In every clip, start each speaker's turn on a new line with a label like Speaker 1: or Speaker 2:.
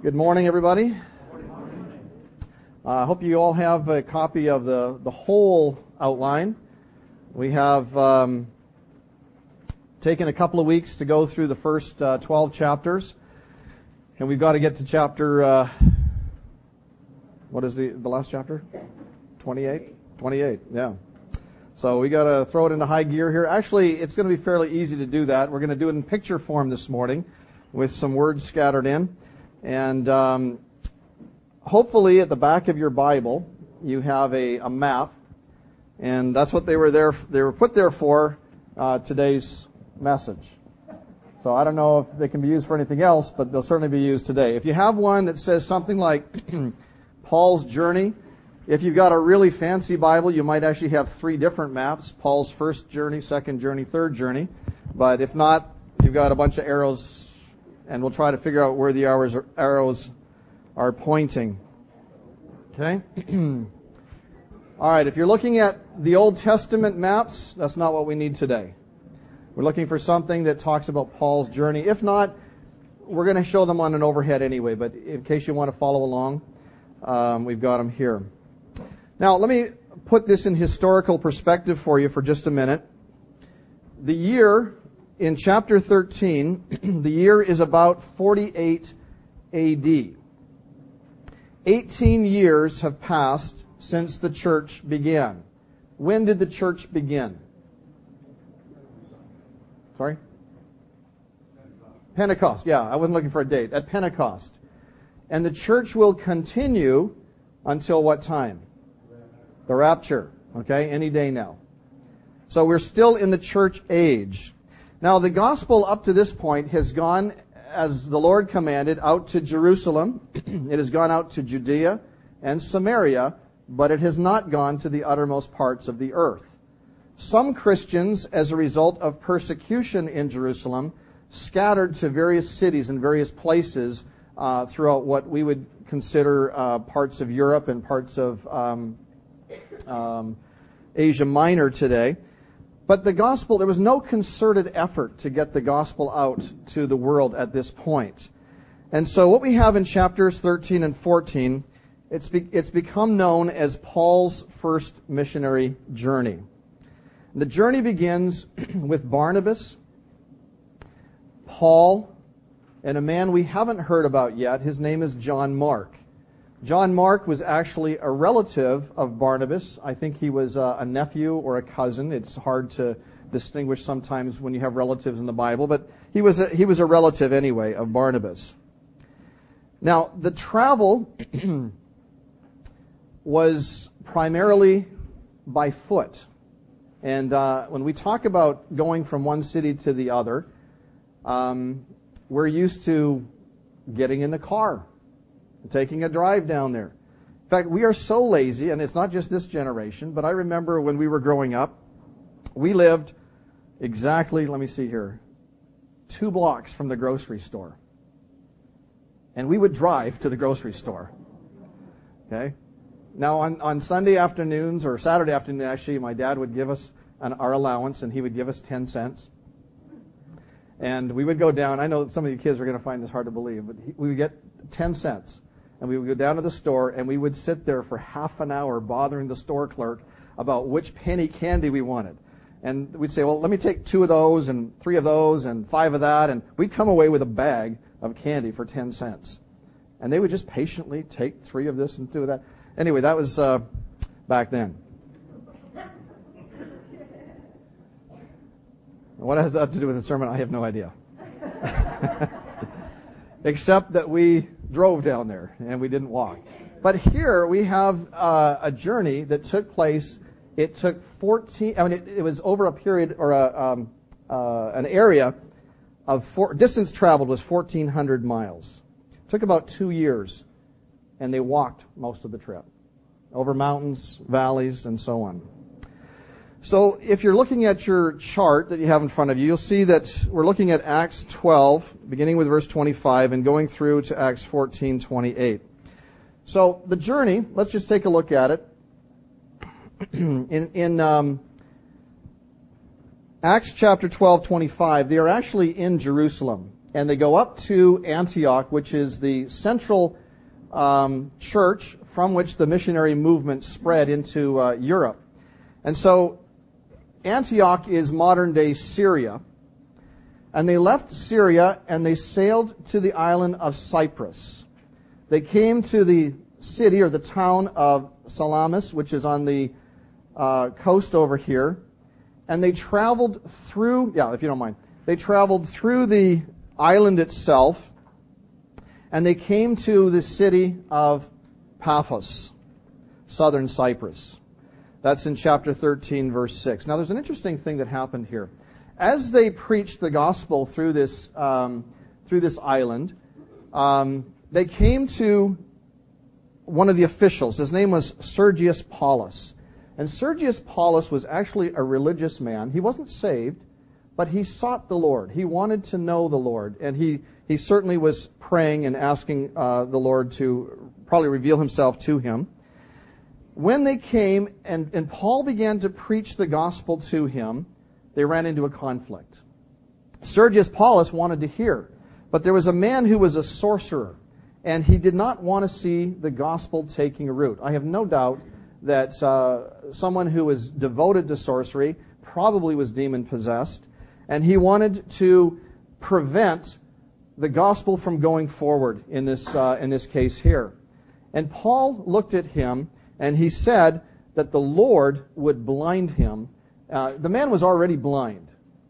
Speaker 1: Good morning, everybody. I hope you all have a copy of the, the whole outline. We have um, taken a couple of weeks to go through the first uh, 12 chapters, and we've got to get to chapter, uh, what is the, the last chapter? 28? 28, yeah. So we got to throw it into high gear here. Actually, it's going to be fairly easy to do that. We're going to do it in picture form this morning with some words scattered in. And um, hopefully at the back of your Bible, you have a, a, map. And that's what they were there, they were put there for uh, today's message. So I don't know if they can be used for anything else, but they'll certainly be used today. If you have one that says something like Paul's journey, if you've got a really fancy Bible, you might actually have three different maps. Paul's first journey, second journey, third journey. But if not, you've got a bunch of arrows and we'll try to figure out where the arrows are pointing. Okay? All right, if you're looking at the Old Testament maps, that's not what we need today. We're looking for something that talks about Paul's journey. If not, we're going to show them on an overhead anyway, but in case you want to follow along, um, we've got them here. Now, let me put this in historical perspective for you for just a minute. The year in chapter 13, the year is about 48 AD. 18 years have passed since the church began. When did the church begin? Sorry? Pentecost. Yeah, I wasn't looking for a date. At Pentecost. And the church will continue until what time? The rapture. Okay, any day now. So we're still in the church age. Now, the gospel up to this point has gone, as the Lord commanded, out to Jerusalem. it has gone out to Judea and Samaria, but it has not gone to the uttermost parts of the earth. Some Christians, as a result of persecution in Jerusalem, scattered to various cities and various places uh, throughout what we would consider uh, parts of Europe and parts of um, um, Asia Minor today. But the gospel, there was no concerted effort to get the gospel out to the world at this point. And so what we have in chapters 13 and 14, it's, be, it's become known as Paul's first missionary journey. The journey begins with Barnabas, Paul, and a man we haven't heard about yet. His name is John Mark. John Mark was actually a relative of Barnabas. I think he was a, a, nephew or a cousin. It's hard to distinguish sometimes when you have relatives in the Bible, but he was a, he was a relative anyway of Barnabas. Now, the travel was primarily by foot. And uh, when we talk about going from one city to the other, um, we're used to getting in the car taking a drive down there. In fact, we are so lazy, and it's not just this generation, but I remember when we were growing up, we lived exactly, let me see here, two blocks from the grocery store. And we would drive to the grocery store. Okay? Now, on, on Sunday afternoons, or Saturday afternoon, actually, my dad would give us an, our allowance, and he would give us 10 cents. And we would go down. I know some of you kids are going to find this hard to believe, but he, we would get 10 cents and we would go down to the store and we would sit there for half an hour bothering the store clerk about which penny candy we wanted. And we'd say, well, let me take two of those and three of those and five of that. And we'd come away with a bag of candy for 10 cents. And they would just patiently take three of this and two of that. Anyway, that was uh, back then. What has that to do with the sermon? I have no idea. Except that we drove down there and we didn't walk. But here we have uh, a journey that took place. It took 14, I mean, it, it was over a period or a, um, uh, an area of four, distance traveled was 1,400 miles. It took about two years and they walked most of the trip over mountains, valleys, and so on. So if you're looking at your chart that you have in front of you, you'll see that we're looking at Acts 12, beginning with verse 25 and going through to Acts 14, 28. So the journey, let's just take a look at it. in, in um, Acts chapter 12, 25, they are actually in Jerusalem. and they go up to Antioch, which is the central um, church from which the missionary movement spread into uh, Europe. And so Antioch is modern day Syria. And they left Syria and they sailed to the island of Cyprus. They came to the city or the town of Salamis, which is on the uh, coast over here. And they traveled through, yeah, if you don't mind, they traveled through the island itself and they came to the city of Paphos, southern Cyprus. That's in chapter 13, verse 6. Now, there's an interesting thing that happened here. As they preached the gospel through this, um, through this island, um, they came to one of the officials. His name was Sergius Paulus. And Sergius Paulus was actually a religious man. He wasn't saved, but he sought the Lord. He wanted to know the Lord. And he, he certainly was praying and asking uh, the Lord to probably reveal himself to him when they came and, and Paul began to preach the gospel to him, they ran into a conflict. Sergius Paulus wanted to hear, but there was a man who was a sorcerer, and he did not want to see the gospel taking root. I have no doubt that uh, someone who was devoted to sorcery probably was demon possessed, and he wanted to prevent the gospel from going forward in this uh, in this case here. And Paul looked at him and he said that the Lord would blind him. Uh, the man was already blind,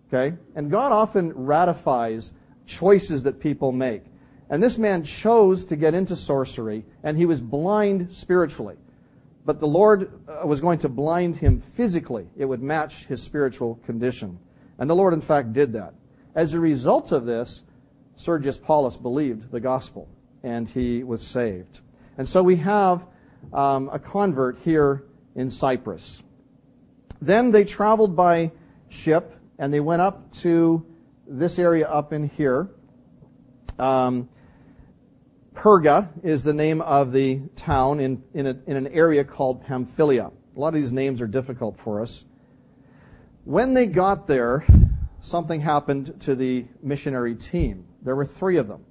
Speaker 1: okay? And God often ratifies choices that people make. And this man chose to get into sorcery, and he was blind spiritually. But the Lord uh, was going to blind him physically. It would match his spiritual condition. And the Lord, in fact, did that. As a result of this, Sergius Paulus believed the gospel, and he was saved. And so we have um, a convert here in Cyprus. Then they traveled by ship and they went up to this area up in here. Um, Perga is the name of the town in, in, a, in, an area called Pamphylia. A lot of these names are difficult for us. When they got there, something happened to the missionary team. There were three of them.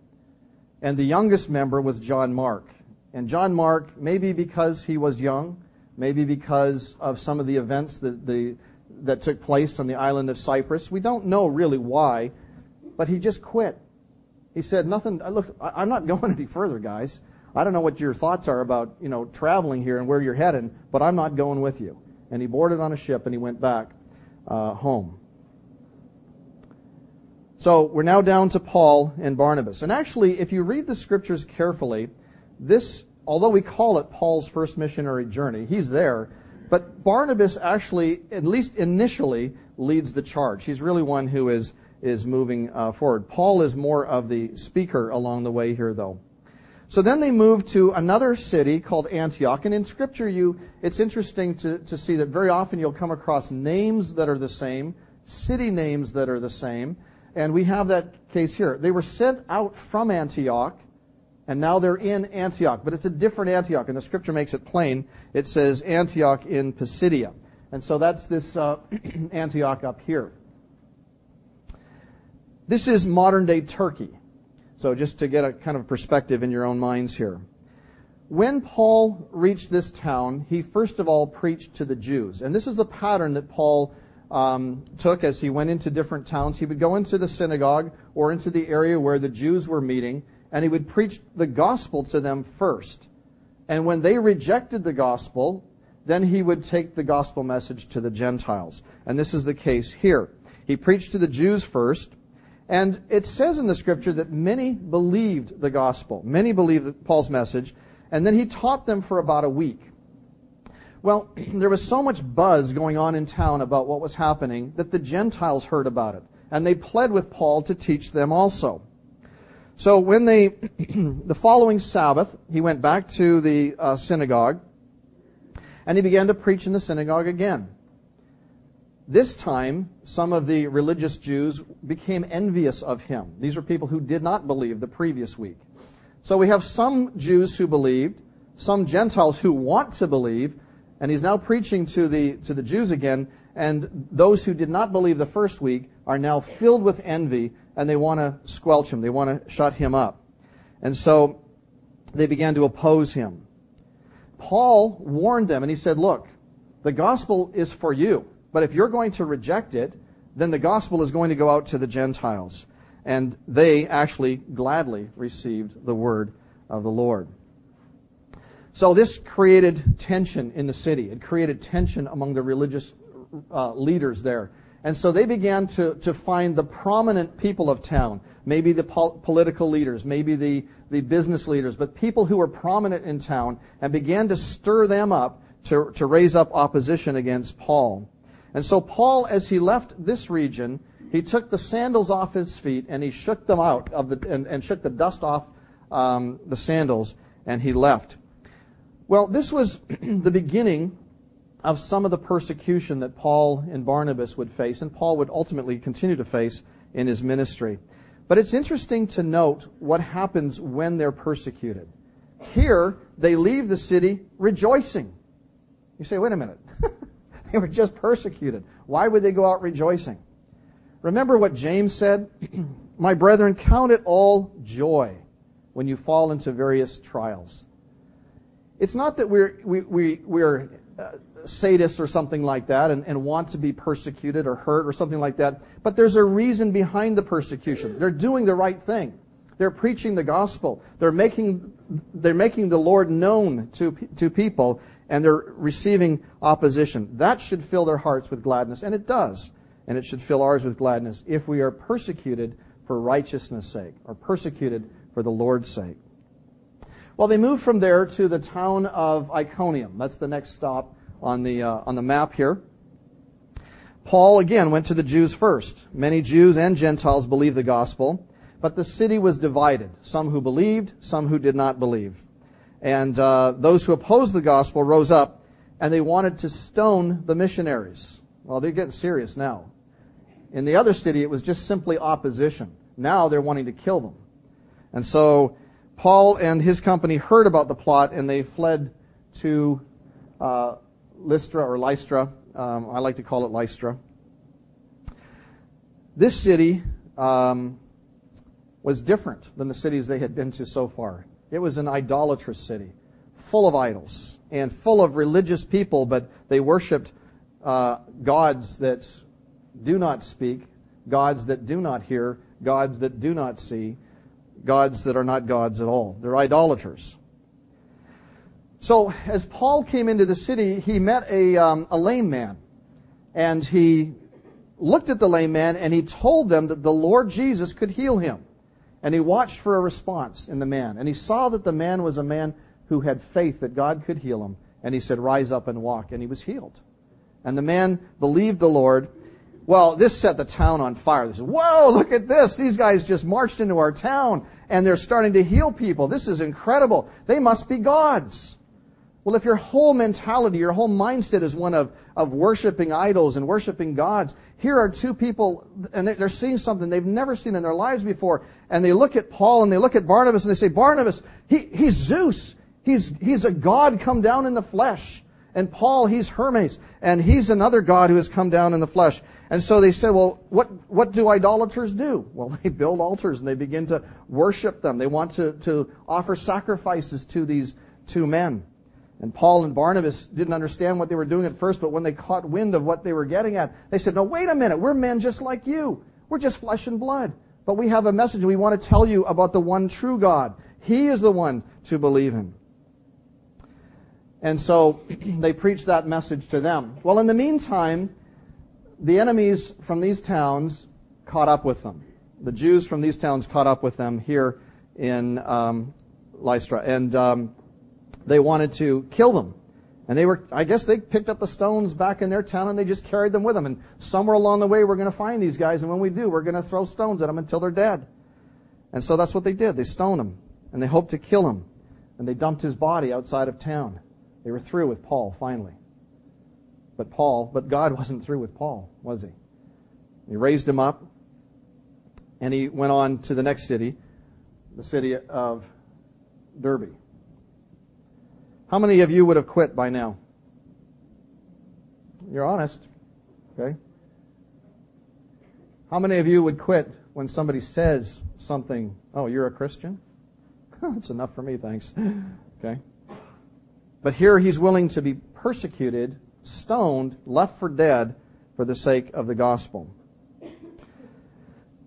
Speaker 1: And the youngest member was John Mark. And John Mark, maybe because he was young, maybe because of some of the events that, the, that took place on the island of Cyprus, we don't know really why, but he just quit. He said, nothing, look, I'm not going any further, guys. I don't know what your thoughts are about, you know, traveling here and where you're heading, but I'm not going with you. And he boarded on a ship and he went back uh, home. So we're now down to Paul and Barnabas. And actually, if you read the scriptures carefully, this, although we call it Paul's first missionary journey, he's there, but Barnabas actually, at least initially, leads the charge. He's really one who is, is moving uh, forward. Paul is more of the speaker along the way here, though. So then they move to another city called Antioch, and in scripture you, it's interesting to, to see that very often you'll come across names that are the same, city names that are the same, and we have that case here. They were sent out from Antioch, and now they're in Antioch, but it's a different Antioch, and the scripture makes it plain. It says Antioch in Pisidia. And so that's this uh, Antioch up here. This is modern day Turkey. So just to get a kind of perspective in your own minds here. When Paul reached this town, he first of all preached to the Jews. And this is the pattern that Paul um, took as he went into different towns. He would go into the synagogue or into the area where the Jews were meeting, and he would preach the gospel to them first. And when they rejected the gospel, then he would take the gospel message to the Gentiles. And this is the case here. He preached to the Jews first, and it says in the scripture that many believed the gospel. Many believed Paul's message, and then he taught them for about a week. Well, there was so much buzz going on in town about what was happening that the Gentiles heard about it, and they pled with Paul to teach them also. So when they, the following Sabbath, he went back to the uh, synagogue and he began to preach in the synagogue again. This time, some of the religious Jews became envious of him. These were people who did not believe the previous week. So we have some Jews who believed, some Gentiles who want to believe, and he's now preaching to the, to the Jews again, and those who did not believe the first week are now filled with envy and they want to squelch him. They want to shut him up. And so they began to oppose him. Paul warned them and he said, look, the gospel is for you, but if you're going to reject it, then the gospel is going to go out to the Gentiles. And they actually gladly received the word of the Lord. So this created tension in the city. It created tension among the religious uh, leaders there. And so they began to, to find the prominent people of town, maybe the pol- political leaders, maybe the, the business leaders, but people who were prominent in town and began to stir them up to, to raise up opposition against Paul. And so Paul, as he left this region, he took the sandals off his feet and he shook them out of the, and, and shook the dust off um, the sandals and he left. Well, this was the beginning of some of the persecution that Paul and Barnabas would face, and Paul would ultimately continue to face in his ministry. But it's interesting to note what happens when they're persecuted. Here, they leave the city rejoicing. You say, wait a minute. they were just persecuted. Why would they go out rejoicing? Remember what James said? My brethren, count it all joy when you fall into various trials it's not that we're, we, we, we're sadists or something like that and, and want to be persecuted or hurt or something like that, but there's a reason behind the persecution. They're doing the right thing. They're preaching the gospel. They're making, they're making the Lord known to, to people and they're receiving opposition. That should fill their hearts with gladness, and it does. And it should fill ours with gladness if we are persecuted for righteousness' sake or persecuted for the Lord's sake. Well, they moved from there to the town of Iconium. That's the next stop on the, uh, on the map here. Paul again went to the Jews first. Many Jews and Gentiles believed the gospel, but the city was divided. Some who believed, some who did not believe. And uh, those who opposed the gospel rose up and they wanted to stone the missionaries. Well, they're getting serious now. In the other city, it was just simply opposition. Now they're wanting to kill them. And so Paul and his company heard about the plot and they fled to uh, Lystra or Lystra. Um, I like to call it Lystra. This city um, was different than the cities they had been to so far. It was an idolatrous city, full of idols and full of religious people, but they worshipped uh, gods that do not speak, gods that do not hear, gods that do not see, gods that are not gods at all. They're idolaters. So as Paul came into the city, he met a, um, a lame man. And he looked at the lame man and he told them that the Lord Jesus could heal him. And he watched for a response in the man. And he saw that the man was a man who had faith that God could heal him. And he said, rise up and walk. And he was healed. And the man believed the Lord well, this set the town on fire. They said, whoa, look at this. These guys just marched into our town and they're starting to heal people. This is incredible. They must be gods. Well, if your whole mentality, your whole mindset is one of, of worshiping idols and worshiping gods, here are two people and they're seeing something they've never seen in their lives before. And they look at Paul and they look at Barnabas and they say, Barnabas, he, he's Zeus. He's, he's a God come down in the flesh. And Paul, he's Hermes. And he's another God who has come down in the flesh. And so they said, well, what, what do idolaters do? Well, they build altars and they begin to worship them. They want to, to offer sacrifices to these two men. And Paul and Barnabas didn't understand what they were doing at first, but when they caught wind of what they were getting at, they said, no, wait a minute. We're men just like you. We're just flesh and blood. But we have a message. We want to tell you about the one true God. He is the one to believe in. And so they preached that message to them. Well, in the meantime, the enemies from these towns caught up with them. The Jews from these towns caught up with them here in um, Lystra, and um, they wanted to kill them. And they were, I guess they picked up the stones back in their town and they just carried them with them. And somewhere along the way, we're going to find these guys, and when we do, we're going to throw stones at them until they're dead. And so that's what they did. They stoned him, and they hoped to kill him. And they dumped his body outside of town. They were through with Paul finally. But Paul, but God wasn't through with Paul, was he? He raised him up and he went on to the next city, the city of Derbe. How many of you would have quit by now? You're honest. Okay. How many of you would quit when somebody says something, oh, you're a Christian? That's enough for me, thanks. Okay? But here he's willing to be persecuted, stoned, left for dead for the sake of the gospel.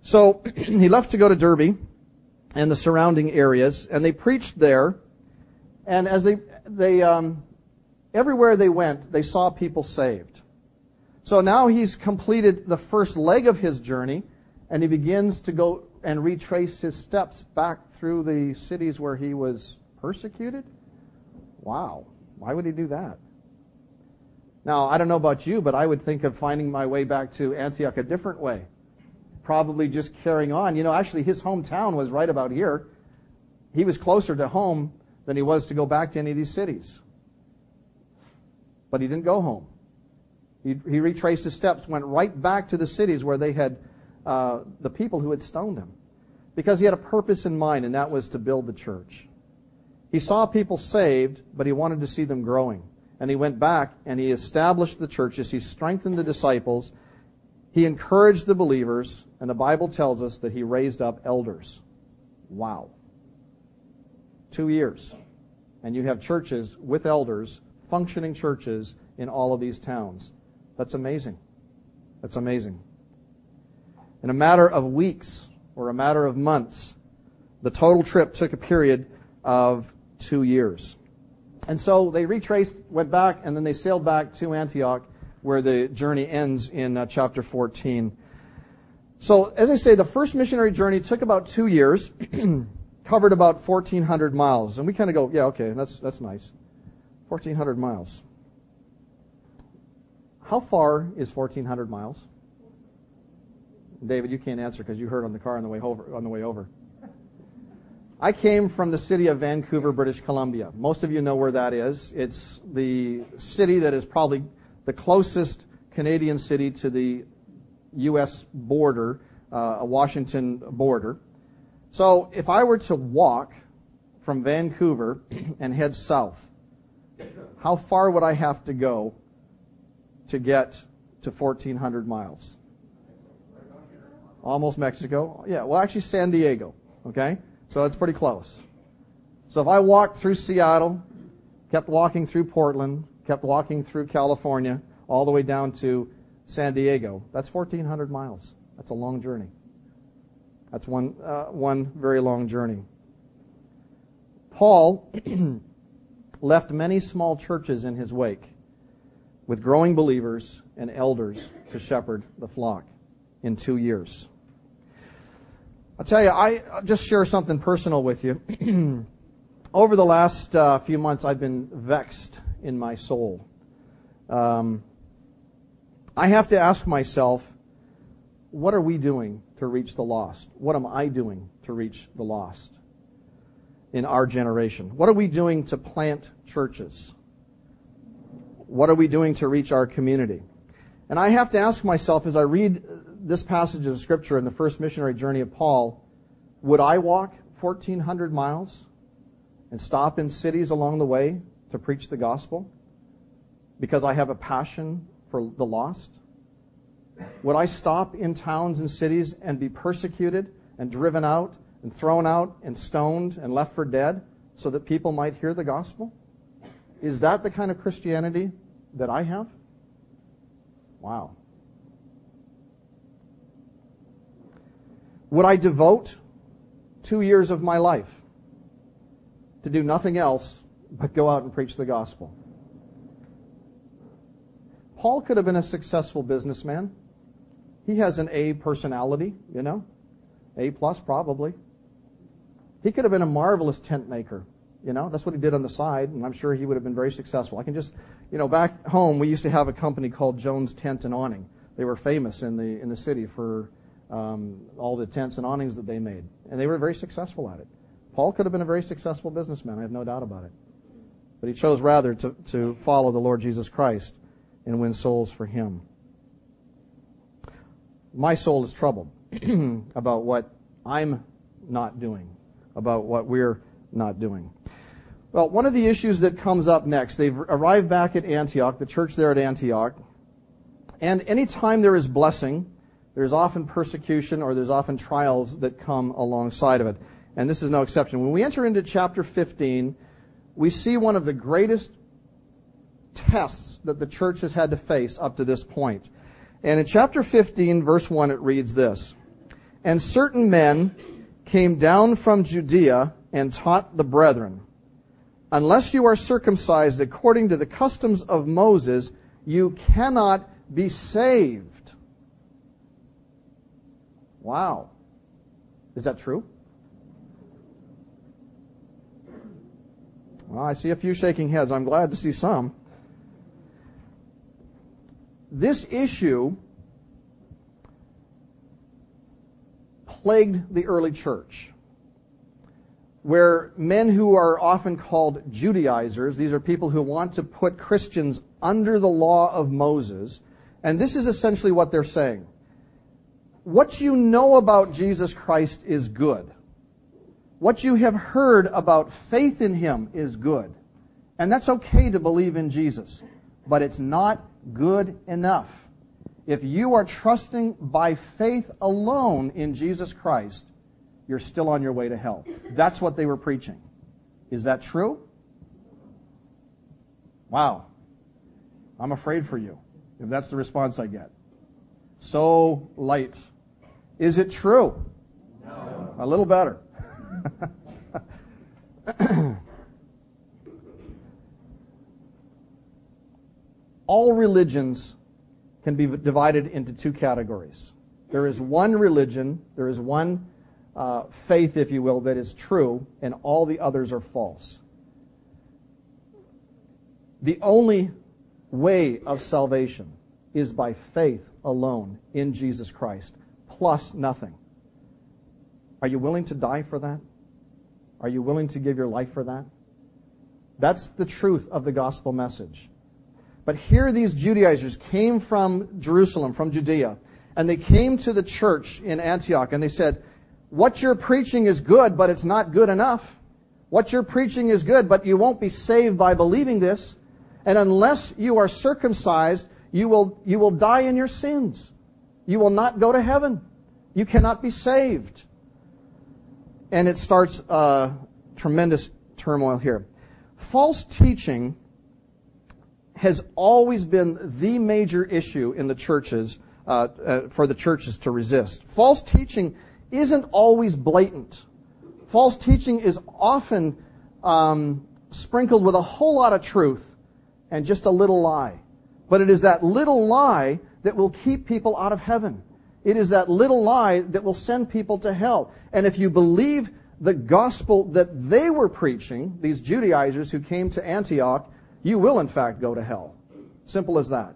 Speaker 1: So he left to go to Derbe and the surrounding areas, and they preached there. And as they, they, um, everywhere they went, they saw people saved. So now he's completed the first leg of his journey, and he begins to go and retrace his steps back through the cities where he was persecuted. Wow. Why would he do that? Now, I don't know about you, but I would think of finding my way back to Antioch a different way. Probably just carrying on. You know, actually, his hometown was right about here. He was closer to home than he was to go back to any of these cities. But he didn't go home. He, he retraced his steps, went right back to the cities where they had uh, the people who had stoned him. Because he had a purpose in mind, and that was to build the church. He saw people saved, but he wanted to see them growing. And he went back and he established the churches. He strengthened the disciples. He encouraged the believers. And the Bible tells us that he raised up elders. Wow. Two years. And you have churches with elders, functioning churches in all of these towns. That's amazing. That's amazing. In a matter of weeks or a matter of months, the total trip took a period of two years. And so they retraced, went back, and then they sailed back to Antioch, where the journey ends in uh, chapter 14. So, as I say, the first missionary journey took about two years, covered about 1,400 miles. And we kind of go, yeah, okay, that's, that's nice. 1,400 miles. How far is 1,400 miles? David, you can't answer because you heard on the car on the way over. On the way over. I came from the city of Vancouver, British Columbia. Most of you know where that is. It's the city that is probably the closest Canadian city to the U.S. border, uh, a Washington border. So if I were to walk from Vancouver and head south, how far would I have to go to get to 1,400 miles? Almost Mexico. Yeah, well, actually San Diego. Okay? So it's pretty close. So if I walked through Seattle, kept walking through Portland, kept walking through California, all the way down to San Diego, that's 1,400 miles. That's a long journey. That's one, uh, one very long journey. Paul left many small churches in his wake with growing believers and elders to shepherd the flock in two years. I'll tell you, I I'll just share something personal with you. Over the last uh, few months, I've been vexed in my soul. Um, I have to ask myself, what are we doing to reach the lost? What am I doing to reach the lost in our generation? What are we doing to plant churches? What are we doing to reach our community? And I have to ask myself as I read this passage of Scripture in the first missionary journey of Paul, would I walk 1,400 miles and stop in cities along the way to preach the gospel because I have a passion for the lost? Would I stop in towns and cities and be persecuted and driven out and thrown out and stoned and left for dead so that people might hear the gospel? Is that the kind of Christianity that I have? Wow. Would I devote two years of my life to do nothing else but go out and preach the gospel? Paul could have been a successful businessman. He has an A personality, you know. A plus, probably. He could have been a marvelous tent maker. You know, that's what he did on the side, and I'm sure he would have been very successful. I can just, you know, back home we used to have a company called Jones Tent and Awning. They were famous in the in the city for um, all the tents and awnings that they made. And they were very successful at it. Paul could have been a very successful businessman, I have no doubt about it. But he chose rather to, to follow the Lord Jesus Christ and win souls for him. My soul is troubled about what I'm not doing, about what we're not doing. Well, one of the issues that comes up next, they've arrived back at Antioch, the church there at Antioch, and anytime there is blessing, there's often persecution or there's often trials that come alongside of it. And this is no exception. When we enter into chapter 15, we see one of the greatest tests that the church has had to face up to this point. And in chapter 15, verse 1, it reads this And certain men came down from Judea and taught the brethren, Unless you are circumcised according to the customs of Moses, you cannot be saved. Wow. Is that true? Well, I see a few shaking heads. I'm glad to see some. This issue plagued the early church, where men who are often called Judaizers, these are people who want to put Christians under the law of Moses, and this is essentially what they're saying. What you know about Jesus Christ is good. What you have heard about faith in Him is good. And that's okay to believe in Jesus. But it's not good enough. If you are trusting by faith alone in Jesus Christ, you're still on your way to hell. That's what they were preaching. Is that true? Wow. I'm afraid for you if that's the response I get. So light. Is it true?
Speaker 2: No.
Speaker 1: A little better. All religions can be divided into two categories. There is one religion, there is one uh, faith, if you will, that is true, and all the others are false. The only way of salvation is by faith alone in Jesus Christ, plus nothing. Are you willing to die for that? Are you willing to give your life for that? That's the truth of the gospel message. But here these Judaizers came from Jerusalem, from Judea, and they came to the church in Antioch and they said, what you're preaching is good, but it's not good enough. What you're preaching is good, but you won't be saved by believing this. And unless you are circumcised, you will, you will die in your sins. You will not go to heaven. You cannot be saved. And it starts uh, tremendous turmoil here. False teaching has always been the major issue in the churches uh, uh, for the churches to resist. False teaching isn't always blatant. False teaching is often um, sprinkled with a whole lot of truth and just a little lie. But it is that little lie that will keep people out of heaven. It is that little lie that will send people to hell. And if you believe the gospel that they were preaching, these Judaizers who came to Antioch, you will in fact go to hell. Simple as that.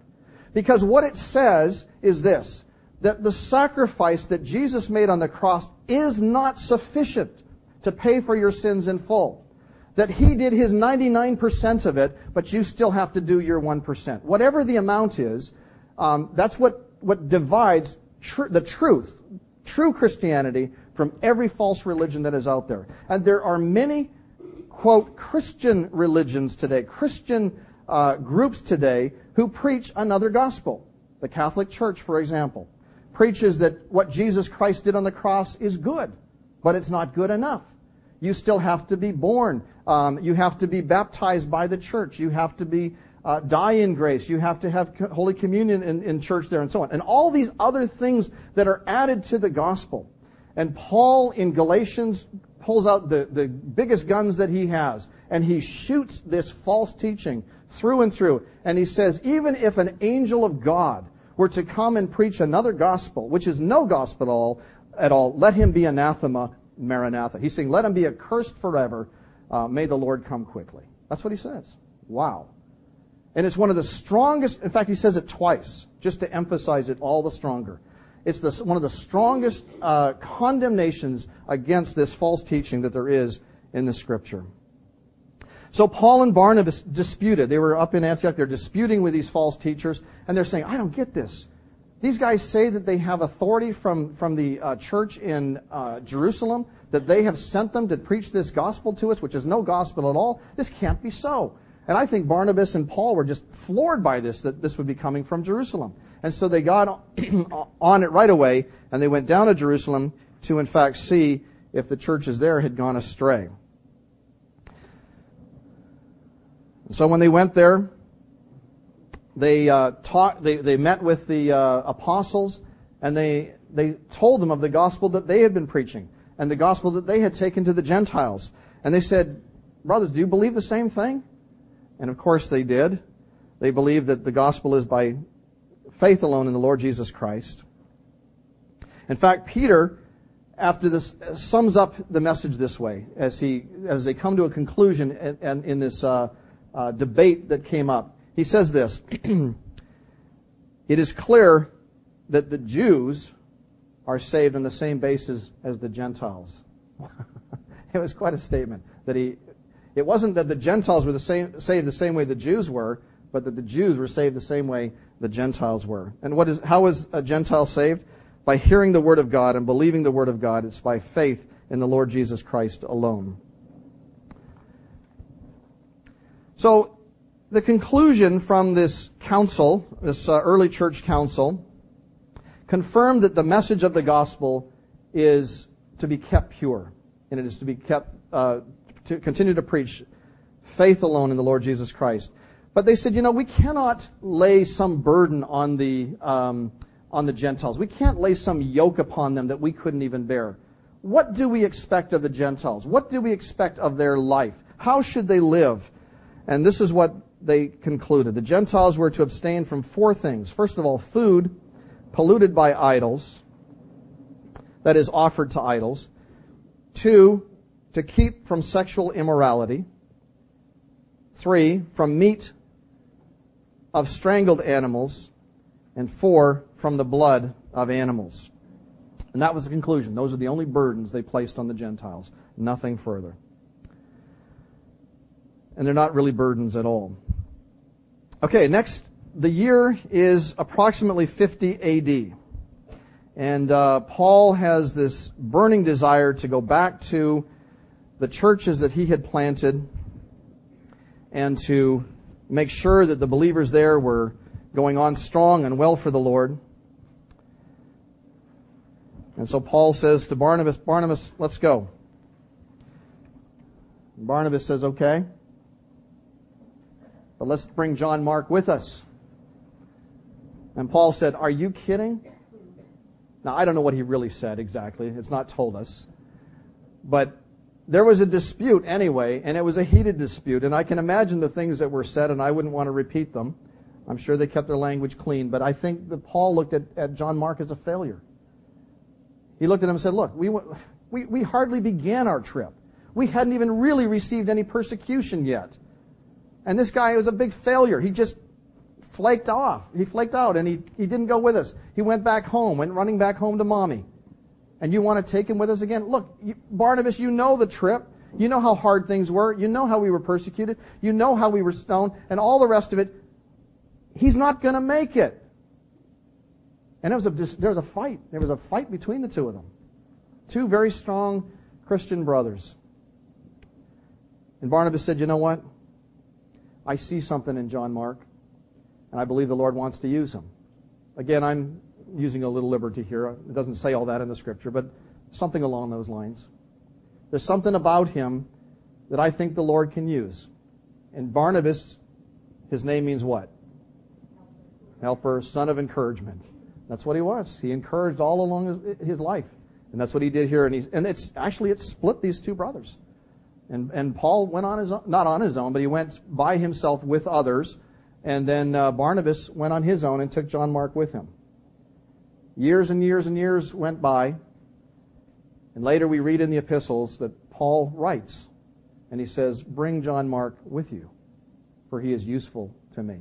Speaker 1: Because what it says is this, that the sacrifice that Jesus made on the cross is not sufficient to pay for your sins in full. That he did his 99% of it, but you still have to do your 1%. Whatever the amount is, um, that's what, what divides tr- the truth, true Christianity, from every false religion that is out there. And there are many quote, Christian religions today, Christian uh, groups today who preach another gospel. The Catholic Church, for example, preaches that what Jesus Christ did on the cross is good, but it's not good enough. You still have to be born. Um, you have to be baptized by the church. You have to be uh, die in grace. You have to have Holy Communion in, in church there and so on. And all these other things that are added to the gospel. And Paul in Galatians pulls out the, the biggest guns that he has and he shoots this false teaching through and through. And he says, even if an angel of God were to come and preach another gospel, which is no gospel at all, at all let him be anathema, maranatha. He's saying, let him be accursed forever. Uh, may the Lord come quickly. That's what he says. Wow. And it's one of the strongest, in fact, he says it twice, just to emphasize it all the stronger. It's one of the strongest uh, condemnations against this false teaching that there is in the scripture. So Paul and Barnabas disputed. They were up in Antioch. They're disputing with these false teachers, and they're saying, I don't get this. These guys say that they have authority from, from the uh, church in uh, Jerusalem, that they have sent them to preach this gospel to us, which is no gospel at all. This can't be so. And I think Barnabas and Paul were just floored by this, that this would be coming from Jerusalem. And so they got on it right away and they went down to Jerusalem to in fact see if the churches there had gone astray. So when they went there, they uh, they, they met with the uh, apostles and they, they told them of the gospel that they had been preaching and the gospel that they had taken to the Gentiles. And they said, brothers, do you believe the same thing? And of course they did. They believed that the gospel is by faith alone in the Lord Jesus Christ. In fact, Peter, after this, sums up the message this way as he, as they come to a conclusion and, and in this uh, uh, debate that came up. He says this: "It is clear that the Jews are saved on the same basis as the Gentiles." it was quite a statement that he. It wasn't that the Gentiles were the same, saved the same way the Jews were, but that the Jews were saved the same way the Gentiles were. And what is, how is a Gentile saved? By hearing the Word of God and believing the Word of God. It's by faith in the Lord Jesus Christ alone. So, the conclusion from this council, this uh, early church council, confirmed that the message of the gospel is to be kept pure, and it is to be kept, uh, to continue to preach faith alone in the Lord Jesus Christ. But they said, you know, we cannot lay some burden on the, um, on the Gentiles. We can't lay some yoke upon them that we couldn't even bear. What do we expect of the Gentiles? What do we expect of their life? How should they live? And this is what they concluded. The Gentiles were to abstain from four things. First of all, food polluted by idols, that is offered to idols. Two, to keep from sexual immorality. Three, from meat of strangled animals, and four, from the blood of animals. And that was the conclusion. Those are the only burdens they placed on the Gentiles. Nothing further. And they're not really burdens at all. Okay, next, the year is approximately 50 AD. And uh, Paul has this burning desire to go back to the churches that he had planted and to make sure that the believers there were going on strong and well for the Lord. And so Paul says to Barnabas, Barnabas, let's go. Barnabas says, okay. But let's bring John Mark with us. And Paul said, are you kidding? Now, I don't know what he really said exactly. It's not told us. But there was a dispute anyway, and it was a heated dispute, and I can imagine the things that were said, and I wouldn't want to repeat them. I'm sure they kept their language clean, but I think that Paul looked at, at John Mark as a failure. He looked at him and said, look, we, we, we hardly began our trip. We hadn't even really received any persecution yet. And this guy was a big failure. He just flaked off. He flaked out and he, he didn't go with us. He went back home, went running back home to mommy and you want to take him with us again? Look, you, Barnabas, you know the trip. You know how hard things were. You know how we were persecuted. You know how we were stoned and all the rest of it. He's not going to make it. And there was, a, there was a fight. There was a fight between the two of them. Two very strong Christian brothers. And Barnabas said, you know what? I see something in John Mark, and I believe the Lord wants to use him. Again, I'm using a little liberty here. It doesn't say all that in the scripture, but something along those lines. There's something about him that I think the Lord can use. And Barnabas, his name means what? Helper, son of encouragement. That's what he was. He encouraged all along his, his life. And that's what he did here. And, he, and it's actually, it split these two brothers. And, and Paul went on his own, not on his own, but he went by himself with others. And then uh, Barnabas went on his own and took John Mark with him. Years and years and years went by. And later we read in the epistles that Paul writes, and he says, Bring John Mark with you, for he is useful to me.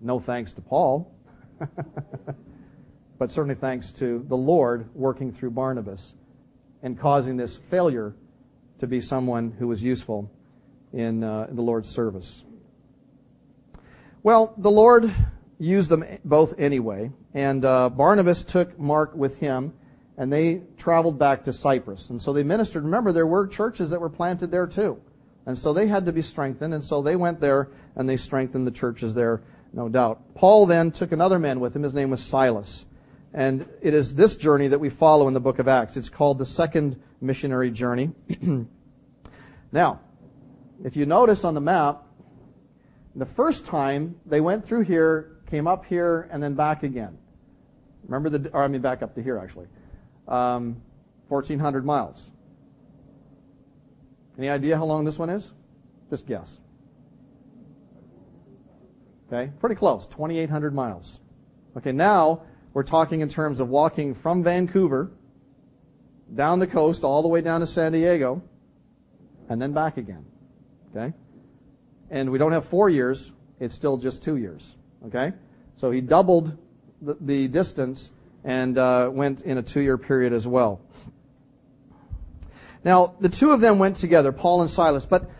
Speaker 1: No thanks to Paul, but certainly thanks to the Lord working through Barnabas and causing this failure to be someone who was useful in, uh, in the Lord's service. Well, the Lord used them both anyway. And uh, Barnabas took Mark with him, and they traveled back to Cyprus. And so they ministered. Remember, there were churches that were planted there too. And so they had to be strengthened, and so they went there and they strengthened the churches there no doubt. Paul then took another man with him. His name was Silas. And it is this journey that we follow in the book of Acts. It's called the second missionary journey. now, if you notice on the map, the first time they went through here, came up here, and then back again. Remember the, or I mean back up to here actually. Um, 1400 miles. Any idea how long this one is? Just guess. Okay, pretty close, 2,800 miles. Okay, now we're talking in terms of walking from Vancouver down the coast all the way down to San Diego and then back again. Okay? And we don't have four years, it's still just two years. Okay? So he doubled the, the distance and uh, went in a two year period as well. Now, the two of them went together, Paul and Silas, but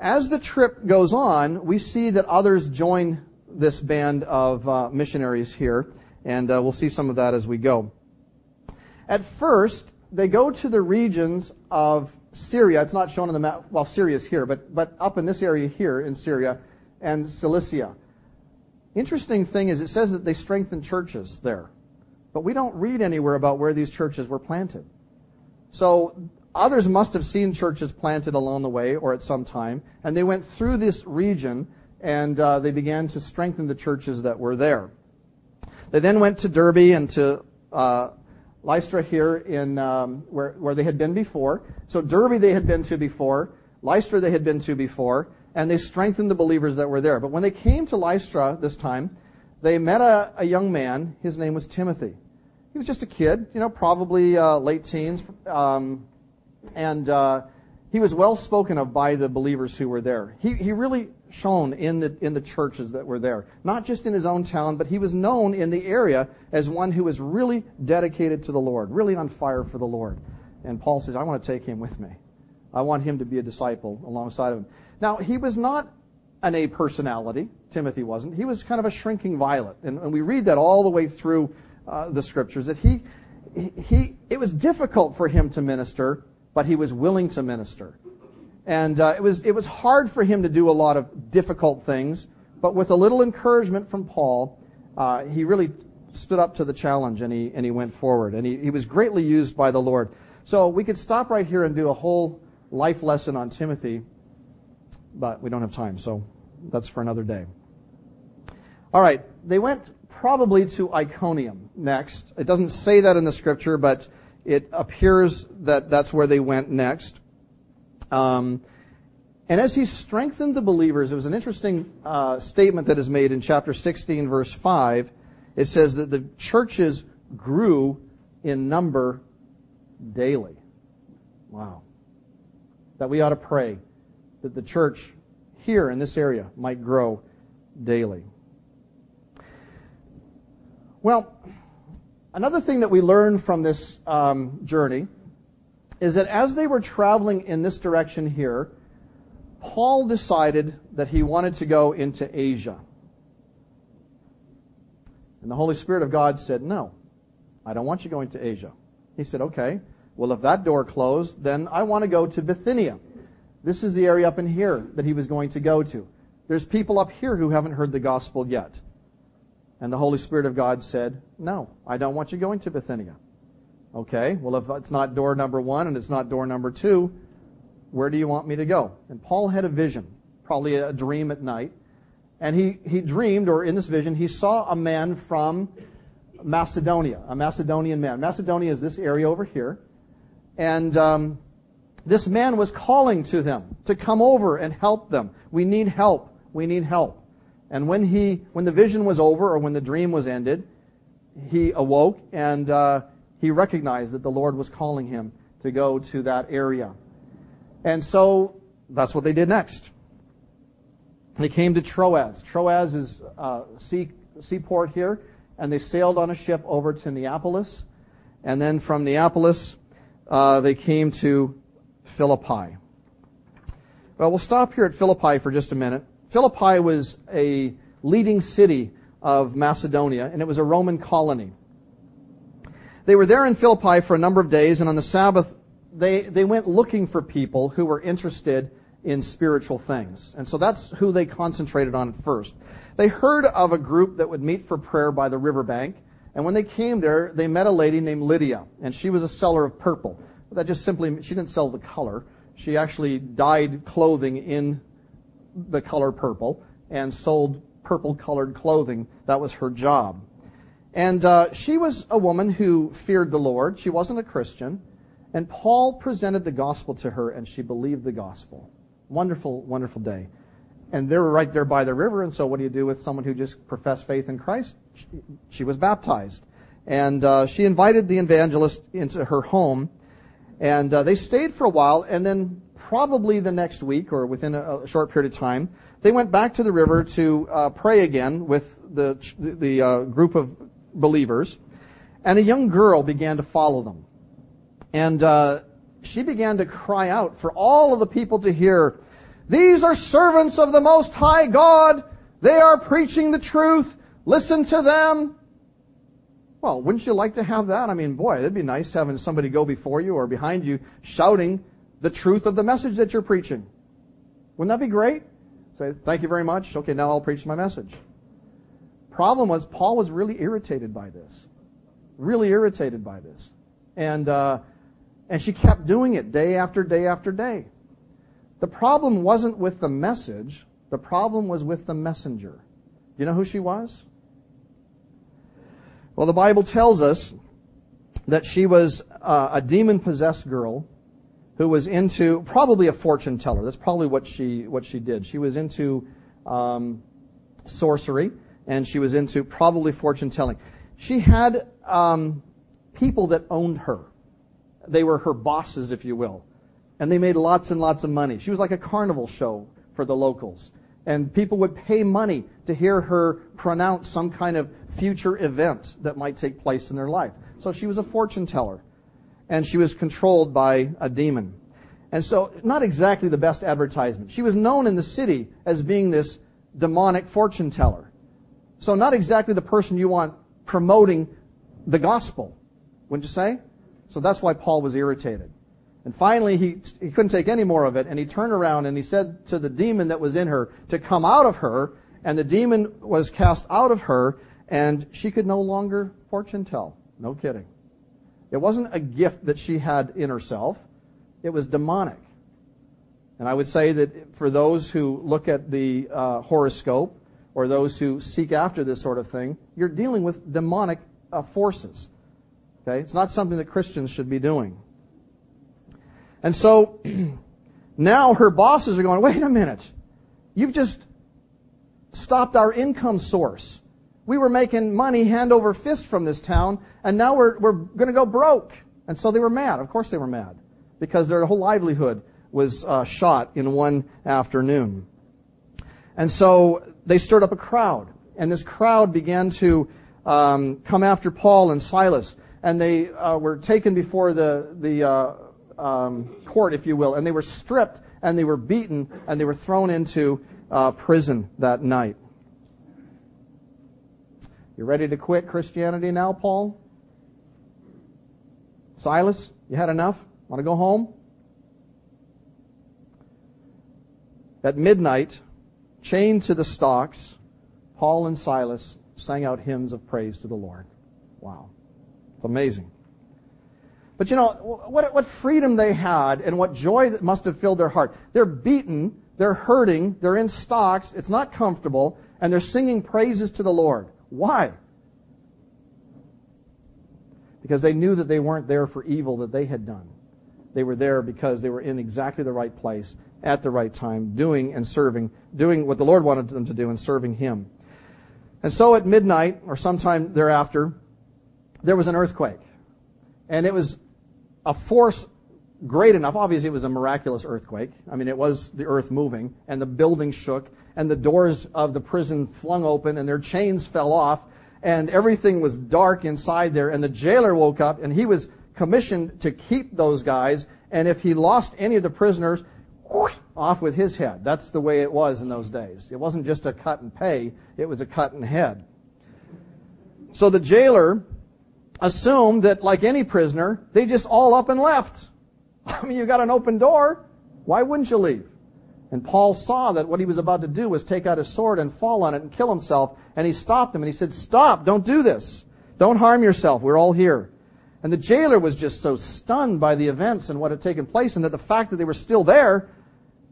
Speaker 1: as the trip goes on, we see that others join this band of uh, missionaries here, and uh, we'll see some of that as we go. At first, they go to the regions of Syria. It's not shown on the map. Well, Syria is here, but but up in this area here in Syria and Cilicia. Interesting thing is, it says that they strengthened churches there, but we don't read anywhere about where these churches were planted. So others must have seen churches planted along the way or at some time, and they went through this region and uh, they began to strengthen the churches that were there. They then went to Derbe and to uh, Lystra here in um, where where they had been before. So Derbe they had been to before, Lystra they had been to before, and they strengthened the believers that were there. But when they came to Lystra this time, they met a, a young man. His name was Timothy. He was just a kid, you know, probably uh, late teens, um, and uh, he was well spoken of by the believers who were there. He, he really shone in the, in the churches that were there. Not just in his own town, but he was known in the area as one who was really dedicated to the Lord, really on fire for the Lord. And Paul says, I want to take him with me. I want him to be a disciple alongside of him. Now, he was not an A personality. Timothy wasn't. He was kind of a shrinking violet. And, and we read that all the way through uh, the scriptures that he, he, it was difficult for him to minister but he was willing to minister. And uh, it was it was hard for him to do a lot of difficult things, but with a little encouragement from Paul, uh, he really stood up to the challenge and he and he went forward and he, he was greatly used by the Lord. So we could stop right here and do a whole life lesson on Timothy, but we don't have time, so that's for another day. All right, they went probably to Iconium next. It doesn't say that in the scripture, but it appears that that's where they went next. Um, and as he strengthened the believers, it was an interesting uh, statement that is made in chapter 16, verse 5. It says that the churches grew in number daily. Wow. That we ought to pray that the church here in this area might grow daily. Well, Another thing that we learn from this um, journey is that as they were traveling in this direction here, Paul decided that he wanted to go into Asia. And the Holy Spirit of God said, No, I don't want you going to Asia. He said, Okay, well, if that door closed, then I want to go to Bithynia. This is the area up in here that he was going to go to. There's people up here who haven't heard the gospel yet. And the Holy Spirit of God said, No, I don't want you going to Bithynia. Okay, well, if it's not door number one and it's not door number two, where do you want me to go? And Paul had a vision, probably a dream at night. And he, he dreamed, or in this vision, he saw a man from Macedonia, a Macedonian man. Macedonia is this area over here. And um, this man was calling to them to come over and help them. We need help. We need help. And when he, when the vision was over or when the dream was ended, he awoke and uh, he recognized that the Lord was calling him to go to that area. And so that's what they did next. They came to Troas. Troas is a uh, sea, seaport here, and they sailed on a ship over to Neapolis. And then from Neapolis, uh, they came to Philippi. Well, we'll stop here at Philippi for just a minute. Philippi was a leading city of Macedonia, and it was a Roman colony. They were there in Philippi for a number of days, and on the Sabbath, they, they went looking for people who were interested in spiritual things. And so that's who they concentrated on at first. They heard of a group that would meet for prayer by the riverbank. And when they came there, they met a lady named Lydia, and she was a seller of purple. That just simply, she didn't sell the color. She actually dyed clothing in the color purple and sold purple colored clothing. That was her job. And uh, she was a woman who feared the Lord. She wasn't a Christian. And Paul presented the gospel to her, and she believed the gospel. Wonderful, wonderful day. And they were right there by the river, and so what do you do with someone who just professed faith in Christ? She, she was baptized. And uh, she invited the evangelist into her home, and uh, they stayed for a while, and then probably the next week, or within a, a short period of time, they went back to the river to uh, pray again with the, the uh, group of believers, and a young girl began to follow them. And uh, she began to cry out for all of the people to hear, These are servants of the Most High God. They are preaching the truth. Listen to them. Well, wouldn't you like to have that? I mean, boy, it'd be nice having somebody go before you or behind you shouting the truth of the message that you're preaching. Wouldn't that be great? Say, thank you very much. Okay, now I'll preach my message. Problem was, Paul was really irritated by this. Really irritated by this. And, uh, and she kept doing it day after day after day. The problem wasn't with the message, the problem was with the messenger. Do you know who she was? Well, the Bible tells us that she was uh, a demon possessed girl who was into probably a fortune teller. That's probably what she what she did. She was into um, sorcery and she was into probably fortune telling. She had um, people that owned her. They were her bosses, if you will, and they made lots and lots of money. She was like a carnival show for the locals, and people would pay money to hear her pronounce some kind of future event that might take place in their life. So she was a fortune teller and she was controlled by a demon. And so, not exactly the best advertisement. She was known in the city as being this demonic fortune teller. So, not exactly the person you want promoting the gospel, wouldn't you say? So that's why Paul was irritated. And finally, he, he couldn't take any more of it, and he turned around and he said to the demon that was in her to come out of her, and the demon was cast out of her, and she could no longer fortune tell. No kidding. It wasn't a gift that she had in herself. It was demonic. And I would say that for those who look at the uh, horoscope or those who seek after this sort of thing, you're dealing with demonic uh, forces. Okay? It's not something that Christians should be doing. And so now her bosses are going, wait a minute. You've just stopped our income source. We were making money hand over fist from this town, and now we're, we're going to go broke. And so they were mad. Of course they were mad. Because their whole livelihood was uh, shot in one afternoon. And so they stirred up a crowd. And this crowd began to um, come after Paul and Silas. And they uh, were taken before the, the uh, um, court, if you will. And they were stripped and they were beaten and they were thrown into uh, prison that night. You ready to quit Christianity now, Paul? Silas, you had enough? Want to go home? At midnight, chained to the stocks, Paul and Silas sang out hymns of praise to the Lord. Wow. It's amazing. But you know, what, what freedom they had and what joy that must have filled their heart. They're beaten, they're hurting, they're in stocks, it's not comfortable, and they're singing praises to the Lord. Why? Because they knew that they weren't there for evil that they had done. They were there because they were in exactly the right place at the right time, doing and serving, doing what the Lord wanted them to do and serving Him. And so at midnight, or sometime thereafter, there was an earthquake. And it was a force great enough. Obviously, it was a miraculous earthquake. I mean, it was the earth moving, and the building shook, and the doors of the prison flung open and their chains fell off and everything was dark inside there and the jailer woke up and he was commissioned to keep those guys and if he lost any of the prisoners off with his head that's the way it was in those days it wasn't just a cut and pay it was a cut and head so the jailer assumed that like any prisoner they just all up and left i mean you got an open door why wouldn't you leave And Paul saw that what he was about to do was take out his sword and fall on it and kill himself. And he stopped him and he said, stop, don't do this. Don't harm yourself. We're all here. And the jailer was just so stunned by the events and what had taken place and that the fact that they were still there.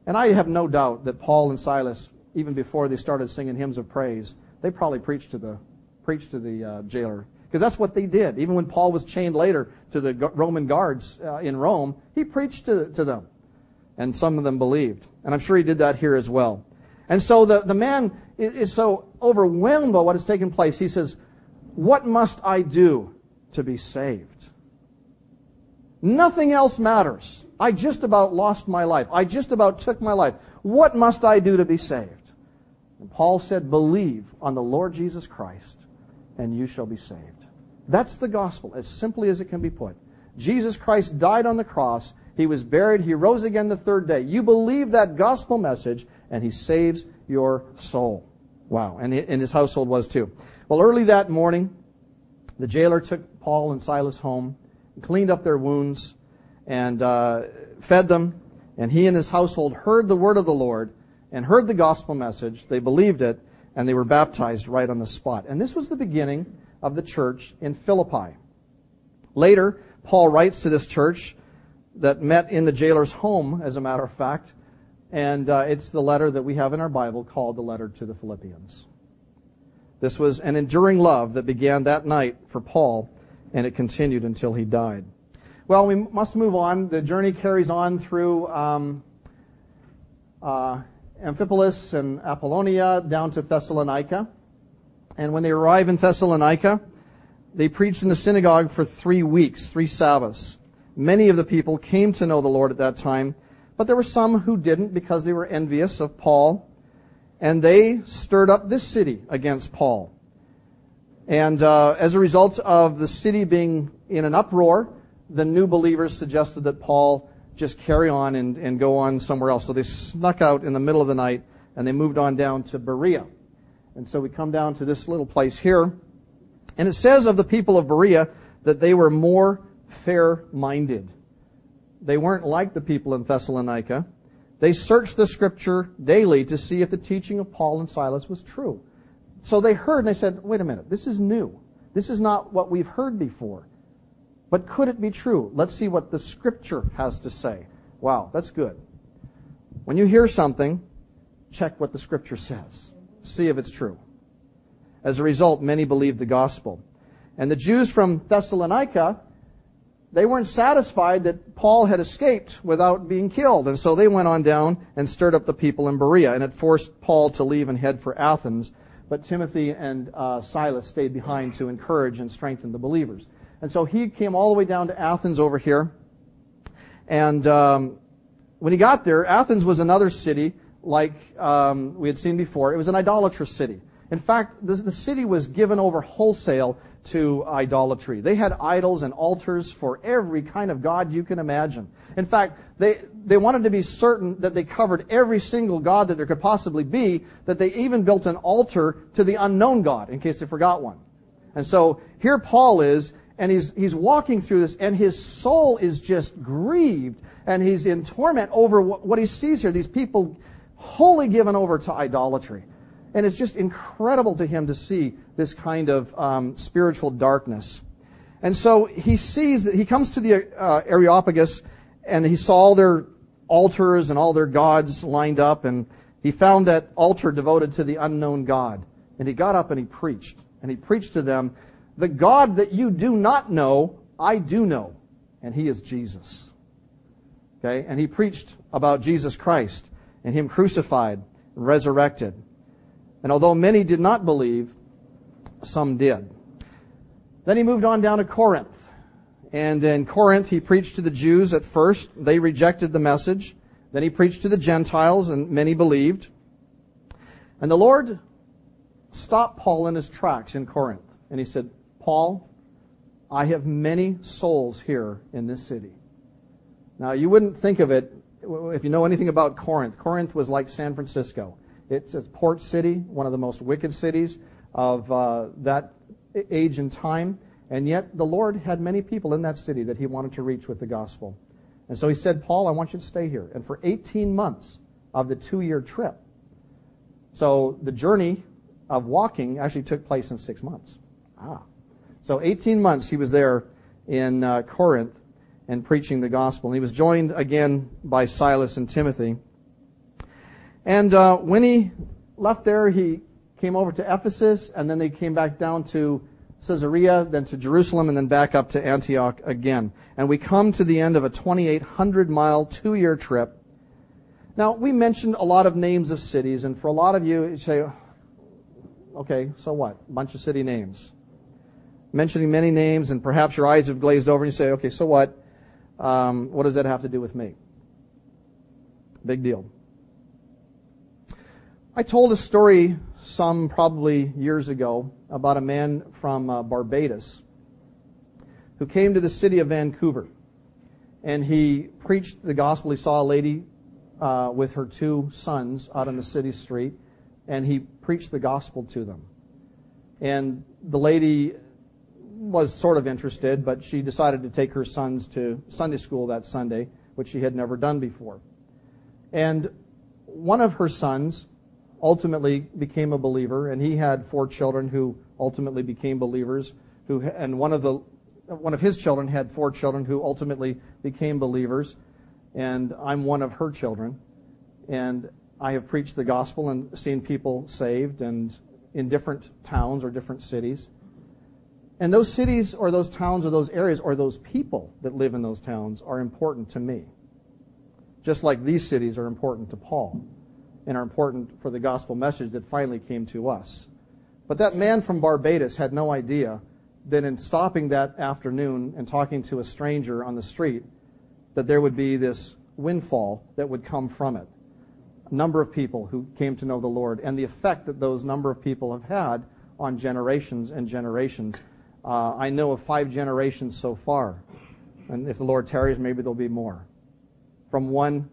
Speaker 1: And I have no doubt that Paul and Silas, even before they started singing hymns of praise, they probably preached to the, preached to the uh, jailer. Because that's what they did. Even when Paul was chained later to the Roman guards uh, in Rome, he preached to, to them. And some of them believed. And I'm sure he did that here as well. And so the, the man is so overwhelmed by what has taken place. He says, what must I do to be saved? Nothing else matters. I just about lost my life. I just about took my life. What must I do to be saved? And Paul said, believe on the Lord Jesus Christ and you shall be saved. That's the gospel, as simply as it can be put. Jesus Christ died on the cross. He was buried. He rose again the third day. You believe that gospel message and he saves your soul. Wow. And, his household was too. Well, early that morning, the jailer took Paul and Silas home, cleaned up their wounds, and uh, fed them. And he and his household heard the word of the Lord and heard the gospel message. They believed it, and they were baptized right on the spot. And this was the beginning of the church in Philippi. Later, Paul writes to this church that met in the jailer's home, as a matter of fact, and uh, it's the letter that we have in our Bible called the letter to the Philippians. This was an enduring love that began that night for Paul, and it continued until he died. Well, we must move on. The journey carries on through um, uh, Amphipolis and Apollonia down to Thessalonica. And when they arrive in Thessalonica, they preached in the synagogue for three weeks, three Sabbaths. Many of the people came to know the Lord at that time, but there were some who didn't because they were envious of Paul, and they stirred up this city against Paul. And uh, as a result of the city being in an uproar, the new believers suggested that Paul just carry on and, and go on somewhere else. So they snuck out in the middle of the night and they moved on down to Berea. And so we come down to this little place here. And it says of the people of Berea that they were more fair-minded. They weren't like the people in Thessalonica. They searched the scripture daily to see if the teaching of Paul and Silas was true. So they heard and they said, wait a minute, this is new. This is not what we've heard before. But could it be true? Let's see what the scripture has to say. Wow, that's good. When you hear something, check what the scripture says. See if it's true. As a result, many believed the gospel. And the Jews from Thessalonica, they weren't satisfied that Paul had escaped without being killed. And so they went on down and stirred up the people in Berea. And it forced Paul to leave and head for Athens. But Timothy and uh, Silas stayed behind to encourage and strengthen the believers. And so he came all the way down to Athens over here. And um, when he got there, Athens was another city like um, we had seen before. It was an idolatrous city. In fact, the, the city was given over wholesale to idolatry. They had idols and altars for every kind of god you can imagine. In fact, they, they wanted to be certain that they covered every single god that there could possibly be, that they even built an altar to the unknown God in case they forgot one. And so here Paul is, and he's, he's walking through this, and his soul is just grieved, and he's in torment over what, what he sees here. These people wholly given over to idolatry. And it's just incredible to him to see this kind of um, spiritual darkness. And so he sees that he comes to the uh, Areopagus, and he saw all their altars and all their gods lined up, and he found that altar devoted to the unknown God. And he got up and he preached. And he preached to them the God that you do not know, I do know, and he is Jesus. Okay? And he preached about Jesus Christ and him crucified and resurrected. And although many did not believe, some did. Then he moved on down to Corinth. And in Corinth, he preached to the Jews at first. They rejected the message. Then he preached to the Gentiles, and many believed. And the Lord stopped Paul in his tracks in Corinth. And he said, Paul, I have many souls here in this city. Now, you wouldn't think of it if you know anything about Corinth. Corinth was like San Francisco. It's a port city, one of the most wicked cities of uh, that age and time. And yet the Lord had many people in that city that he wanted to reach with the gospel. And so he said, Paul, I want you to stay here. And for 18 months, of the two year trip. So the journey of walking actually took place in six months. Ah. So 18 months he was there in uh, Corinth and preaching the gospel. And he was joined again by Silas and Timothy. And uh, when he left there, he came over to Ephesus, and then they came back down to Caesarea, then to Jerusalem, and then back up to Antioch again. And we come to the end of a 2,800 mile, two year trip. Now, we mentioned a lot of names of cities, and for a lot of you, you say, okay, so what? A bunch of city names. Mentioning many names, and perhaps your eyes have glazed over, and you say, okay, so what? Um, what does that have to do with me? Big deal. I told a story some probably years ago about a man from uh, Barbados who came to the city of Vancouver and he preached the gospel. He saw a lady uh, with her two sons out on the city street and he preached the gospel to them. And the lady was sort of interested, but she decided to take her sons to Sunday school that Sunday, which she had never done before. And one of her sons ultimately became a believer, and he had four children who ultimately became believers. Who and one of the one of his children had four children who ultimately became believers, and I'm one of her children, and I have preached the gospel and seen people saved, and in different towns or different cities. And those cities or those towns or those areas or those people that live in those towns are important to me. Just like these cities are important to Paul and are important for the gospel message that finally came to us. But that man from Barbados had no idea that in stopping that afternoon and talking to a stranger on the street, that there would be this windfall that would come from it. A number of people who came to know the Lord and the effect that those number of people have had on generations and generations uh, I know of five generations so far. And if the Lord tarries, maybe there'll be more. From one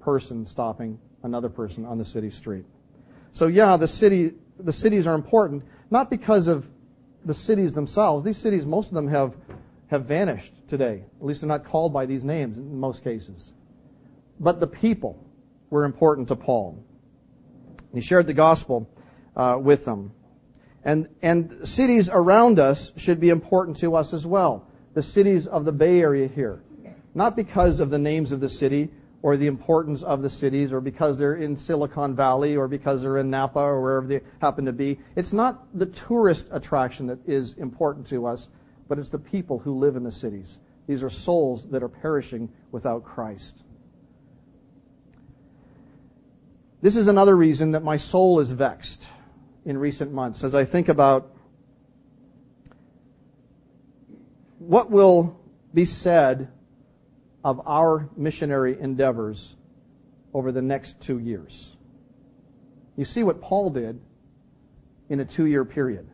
Speaker 1: person stopping another person on the city street. So yeah, the city, the cities are important, not because of the cities themselves. These cities, most of them have, have vanished today. At least they're not called by these names in most cases. But the people were important to Paul. He shared the gospel uh, with them. And, and cities around us should be important to us as well. The cities of the Bay Area here. Not because of the names of the city or the importance of the cities or because they're in Silicon Valley or because they're in Napa or wherever they happen to be. It's not the tourist attraction that is important to us, but it's the people who live in the cities. These are souls that are perishing without Christ. This is another reason that my soul is vexed in recent months as I think about what will be said of our missionary endeavors over the next two years. You see what Paul did in a two year period.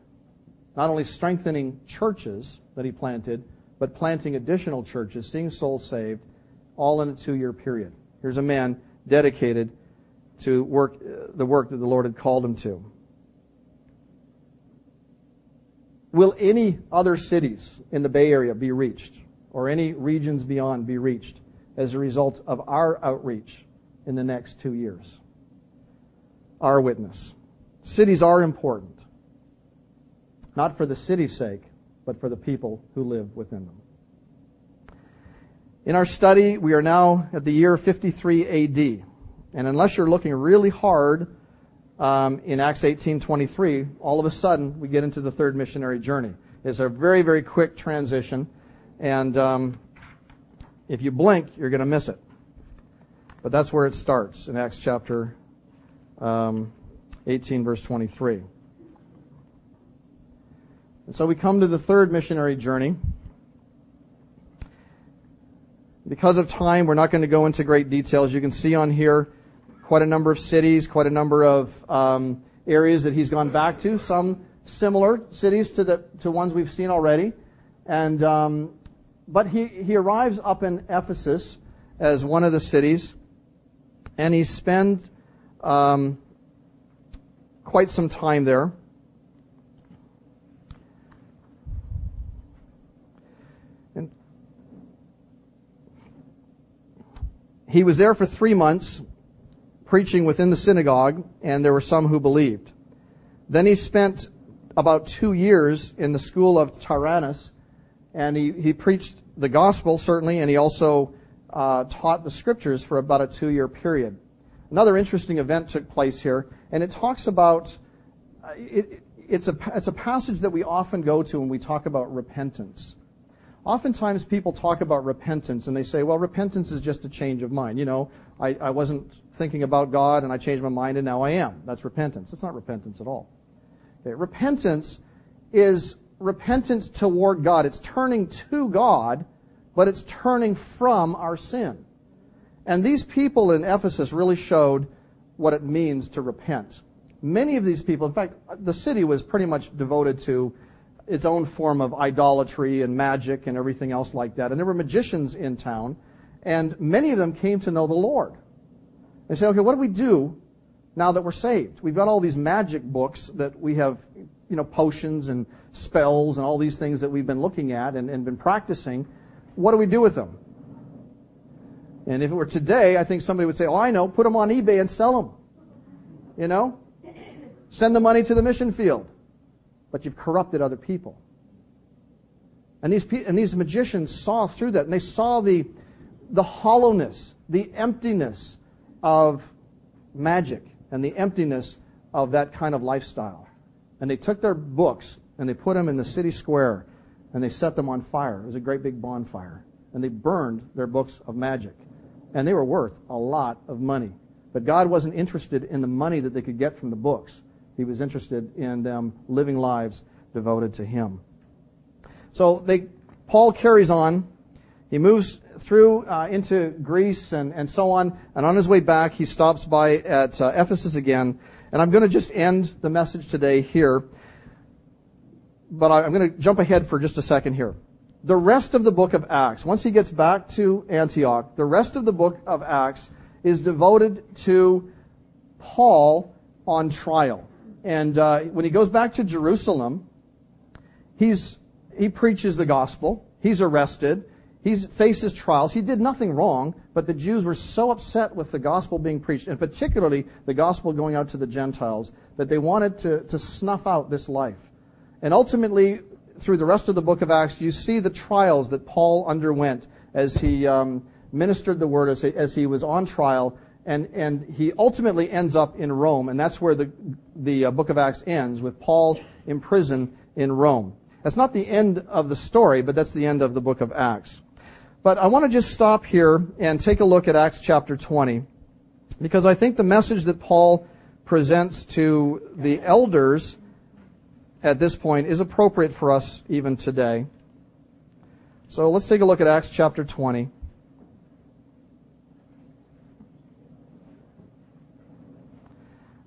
Speaker 1: Not only strengthening churches that he planted, but planting additional churches, seeing souls saved, all in a two year period. Here's a man dedicated to work, uh, the work that the Lord had called him to. Will any other cities in the Bay Area be reached, or any regions beyond be reached as a result of our outreach in the next two years? Our witness. Cities are important, not for the city's sake, but for the people who live within them. In our study, we are now at the year 53 AD. And unless you're looking really hard um, in Acts 18:23, all of a sudden we get into the third missionary journey. It's a very, very quick transition, and um, if you blink, you're going to miss it. But that's where it starts in Acts chapter um, 18, verse 23. And so we come to the third missionary journey. Because of time, we're not going to go into great details. You can see on here quite a number of cities, quite a number of um, areas that he's gone back to. Some similar cities to the to ones we've seen already, and um, but he he arrives up in Ephesus as one of the cities, and he spends um, quite some time there. And he was there for three months preaching within the synagogue, and there were some who believed. Then he spent about two years in the school of Tyrannus, and he, he preached the gospel, certainly, and he also uh, taught the scriptures for about a two year period. Another interesting event took place here, and it talks about, uh, it, it's, a, it's a passage that we often go to when we talk about repentance. Oftentimes people talk about repentance and they say, well, repentance is just a change of mind. You know, I, I wasn't thinking about God and I changed my mind and now I am. That's repentance. It's not repentance at all. Okay, repentance is repentance toward God. It's turning to God, but it's turning from our sin. And these people in Ephesus really showed what it means to repent. Many of these people, in fact, the city was pretty much devoted to its own form of idolatry and magic and everything else like that. And there were magicians in town, and many of them came to know the Lord. They said, okay, what do we do now that we're saved? We've got all these magic books that we have, you know, potions and spells and all these things that we've been looking at and, and been practicing. What do we do with them? And if it were today, I think somebody would say, oh, I know, put them on eBay and sell them. You know? Send the money to the mission field. But you've corrupted other people. And these, and these magicians saw through that, and they saw the, the hollowness, the emptiness of magic, and the emptiness of that kind of lifestyle. And they took their books and they put them in the city square and they set them on fire. It was a great big bonfire. And they burned their books of magic and they were worth a lot of money. But God wasn't interested in the money that they could get from the books. He was interested in them living lives devoted to Him. So they, Paul carries on. He moves through uh, into Greece and, and so on. And on his way back, he stops by at uh, Ephesus again. And I'm going to just end the message today here. But I, I'm going to jump ahead for just a second here the rest of the book of Acts, once he gets back to Antioch, the rest of the book of Acts is devoted to Paul on trial. And uh, when he goes back to Jerusalem, he's he preaches the gospel. He's arrested. He faces trials. He did nothing wrong, but the Jews were so upset with the gospel being preached, and particularly the gospel going out to the Gentiles, that they wanted to, to snuff out this life. And ultimately, through the rest of the book of Acts, you see the trials that Paul underwent as he um, ministered the word, as he, as he, was on trial, and, and he ultimately ends up in Rome, and that's where the, the uh, book of Acts ends, with Paul in prison in Rome. That's not the end of the story, but that's the end of the book of Acts. But I want to just stop here and take a look at Acts chapter 20, because I think the message that Paul presents to the elders at this point is appropriate for us even today. So let's take a look at Acts chapter 20. And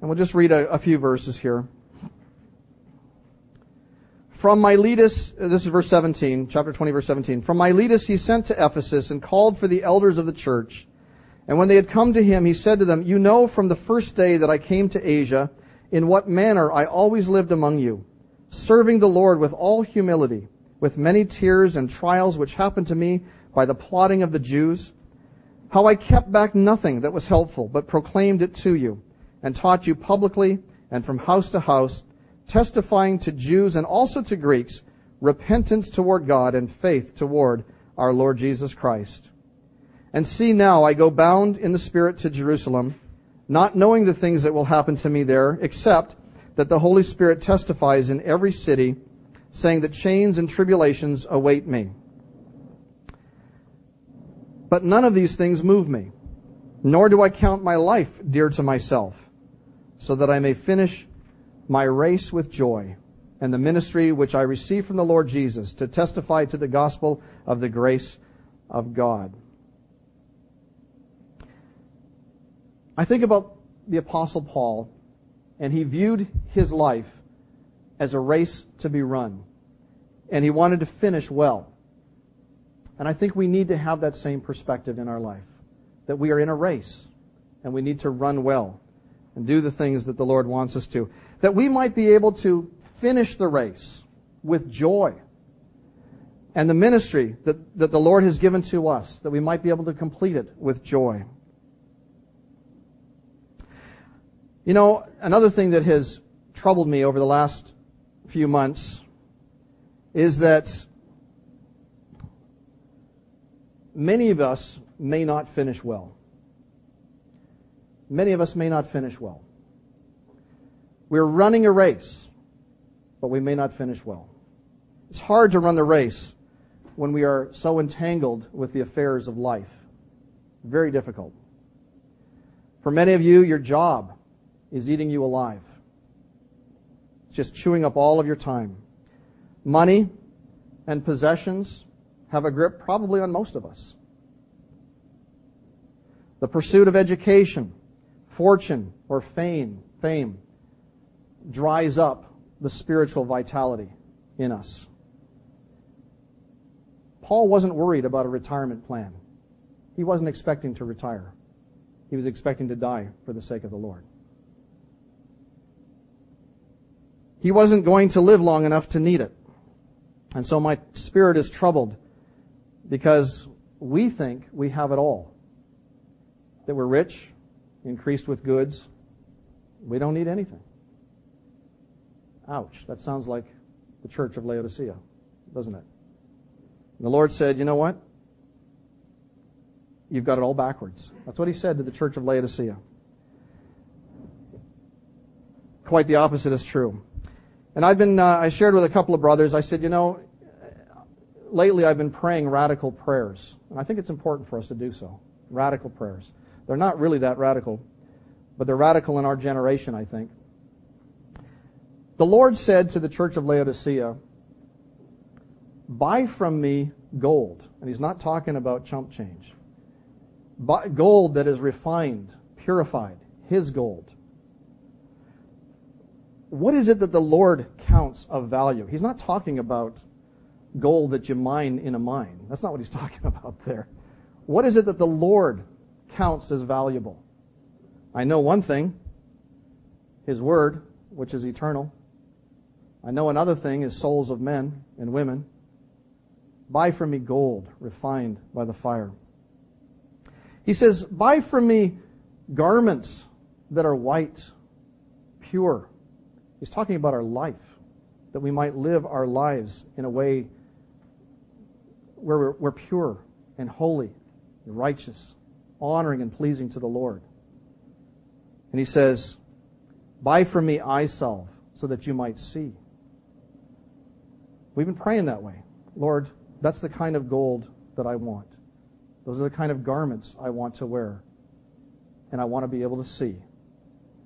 Speaker 1: we'll just read a, a few verses here. From Miletus, uh, this is verse 17, chapter 20, verse 17. From Miletus he sent to Ephesus and called for the elders of the church. And when they had come to him, he said to them, You know from the first day that I came to Asia, in what manner I always lived among you serving the Lord with all humility, with many tears and trials which happened to me by the plotting of the Jews, how I kept back nothing that was helpful, but proclaimed it to you, and taught you publicly and from house to house, testifying to Jews and also to Greeks repentance toward God and faith toward our Lord Jesus Christ. And see now I go bound in the Spirit to Jerusalem, not knowing the things that will happen to me there, except that the Holy Spirit testifies in every city, saying that chains and tribulations await me. But none of these things move me, nor do I count my life dear to myself, so that I may finish my race with joy and the ministry which I received from the Lord Jesus to testify to the gospel of the grace of God. I think about the apostle Paul and he viewed his life as a race to be run. And he wanted to finish well. And I think we need to have that same perspective in our life. That we are in a race and we need to run well and do the things that the Lord wants us to. That we might be able to finish the race with joy. And the ministry that, that the Lord has given to us, that we might be able to complete it with joy. You know, another thing that has troubled me over the last few months is that many of us may not finish well. Many of us may not finish well. We're running a race, but we may not finish well. It's hard to run the race when we are so entangled with the affairs of life. Very difficult. For many of you, your job is eating you alive. It's just chewing up all of your time. Money and possessions have a grip probably on most of us. The pursuit of education, fortune, or fame, fame dries up the spiritual vitality in us. Paul wasn't worried about a retirement plan. He wasn't expecting to retire. He was expecting to die for the sake of the Lord. He wasn't going to live long enough to need it. And so my spirit is troubled because we think we have it all. That we're rich, increased with goods. We don't need anything. Ouch. That sounds like the church of Laodicea, doesn't it? And the Lord said, you know what? You've got it all backwards. That's what he said to the church of Laodicea. Quite the opposite is true. And I've been, uh, I shared with a couple of brothers, I said, you know, lately I've been praying radical prayers. And I think it's important for us to do so. Radical prayers. They're not really that radical, but they're radical in our generation, I think. The Lord said to the church of Laodicea, buy from me gold. And he's not talking about chump change. Buy gold that is refined, purified, his gold what is it that the Lord counts of value? He's not talking about gold that you mine in a mine. That's not what he's talking about there. What is it that the Lord counts as valuable? I know one thing, His Word, which is eternal. I know another thing is souls of men and women. Buy from me gold refined by the fire. He says, buy from me garments that are white, pure, He's talking about our life, that we might live our lives in a way where we're, we're pure and holy and righteous, honoring and pleasing to the Lord. And he says, Buy from me eye salve so that you might see. We've been praying that way. Lord, that's the kind of gold that I want. Those are the kind of garments I want to wear. And I want to be able to see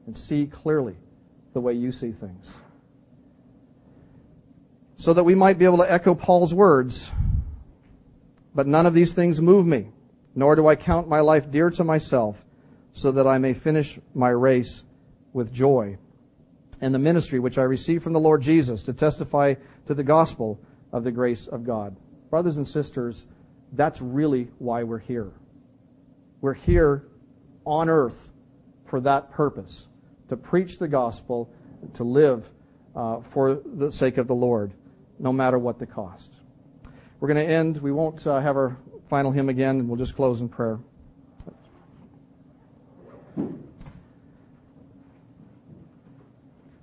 Speaker 1: and see clearly the way you see things. So that we might be able to echo Paul's words, but none of these things move me, nor do I count my life dear to myself, so that I may finish my race with joy and the ministry which I received from the Lord Jesus to testify to the gospel of the grace of God. Brothers and sisters, that's really why we're here. We're here on earth for that purpose to preach the gospel, to live uh, for the sake of the Lord, no matter what the cost. We're going to end. We won't uh, have our final hymn again, and we'll just close in prayer.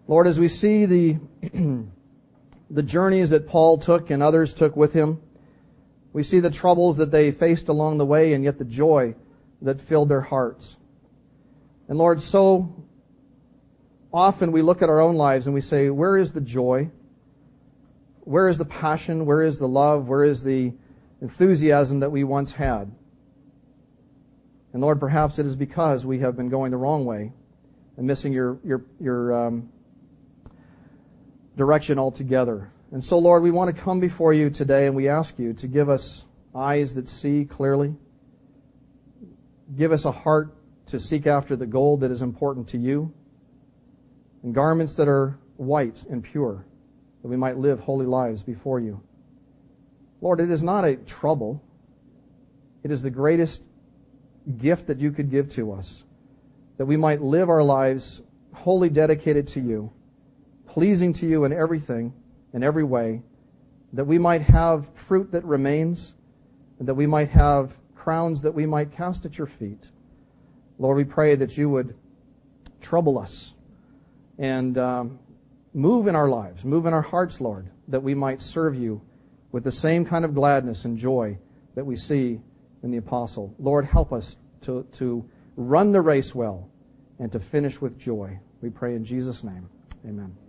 Speaker 1: Lord, as we see the the journeys that Paul took and others took with him, we see the troubles that they faced along the way and yet the joy that filled their hearts. And Lord, so often we look at our own lives and we say, where is the joy? Where is the passion? Where is the love? Where is the enthusiasm that we once had? And Lord, perhaps it is because we have been going the wrong way and missing your, your, your um, direction altogether. And so, Lord, we want to come before you today and we ask you to give us eyes that see clearly. Give us a heart to seek after the gold that is important to you and garments that are white and pure, that we might live holy lives before you. Lord, it is not a trouble. It is the greatest gift that you could give to us, that we might live our lives wholly dedicated to you, pleasing to you in everything, in every way, that we might have fruit that remains, and that we might have crowns that we might cast at your feet. Lord, we pray that you would trouble us and um, move in our lives, move in our hearts, Lord, that we might serve you with the same kind of gladness and joy that we see in the apostle. Lord, help us to, to run the race well and to finish with joy. We pray in Jesus' name. Amen.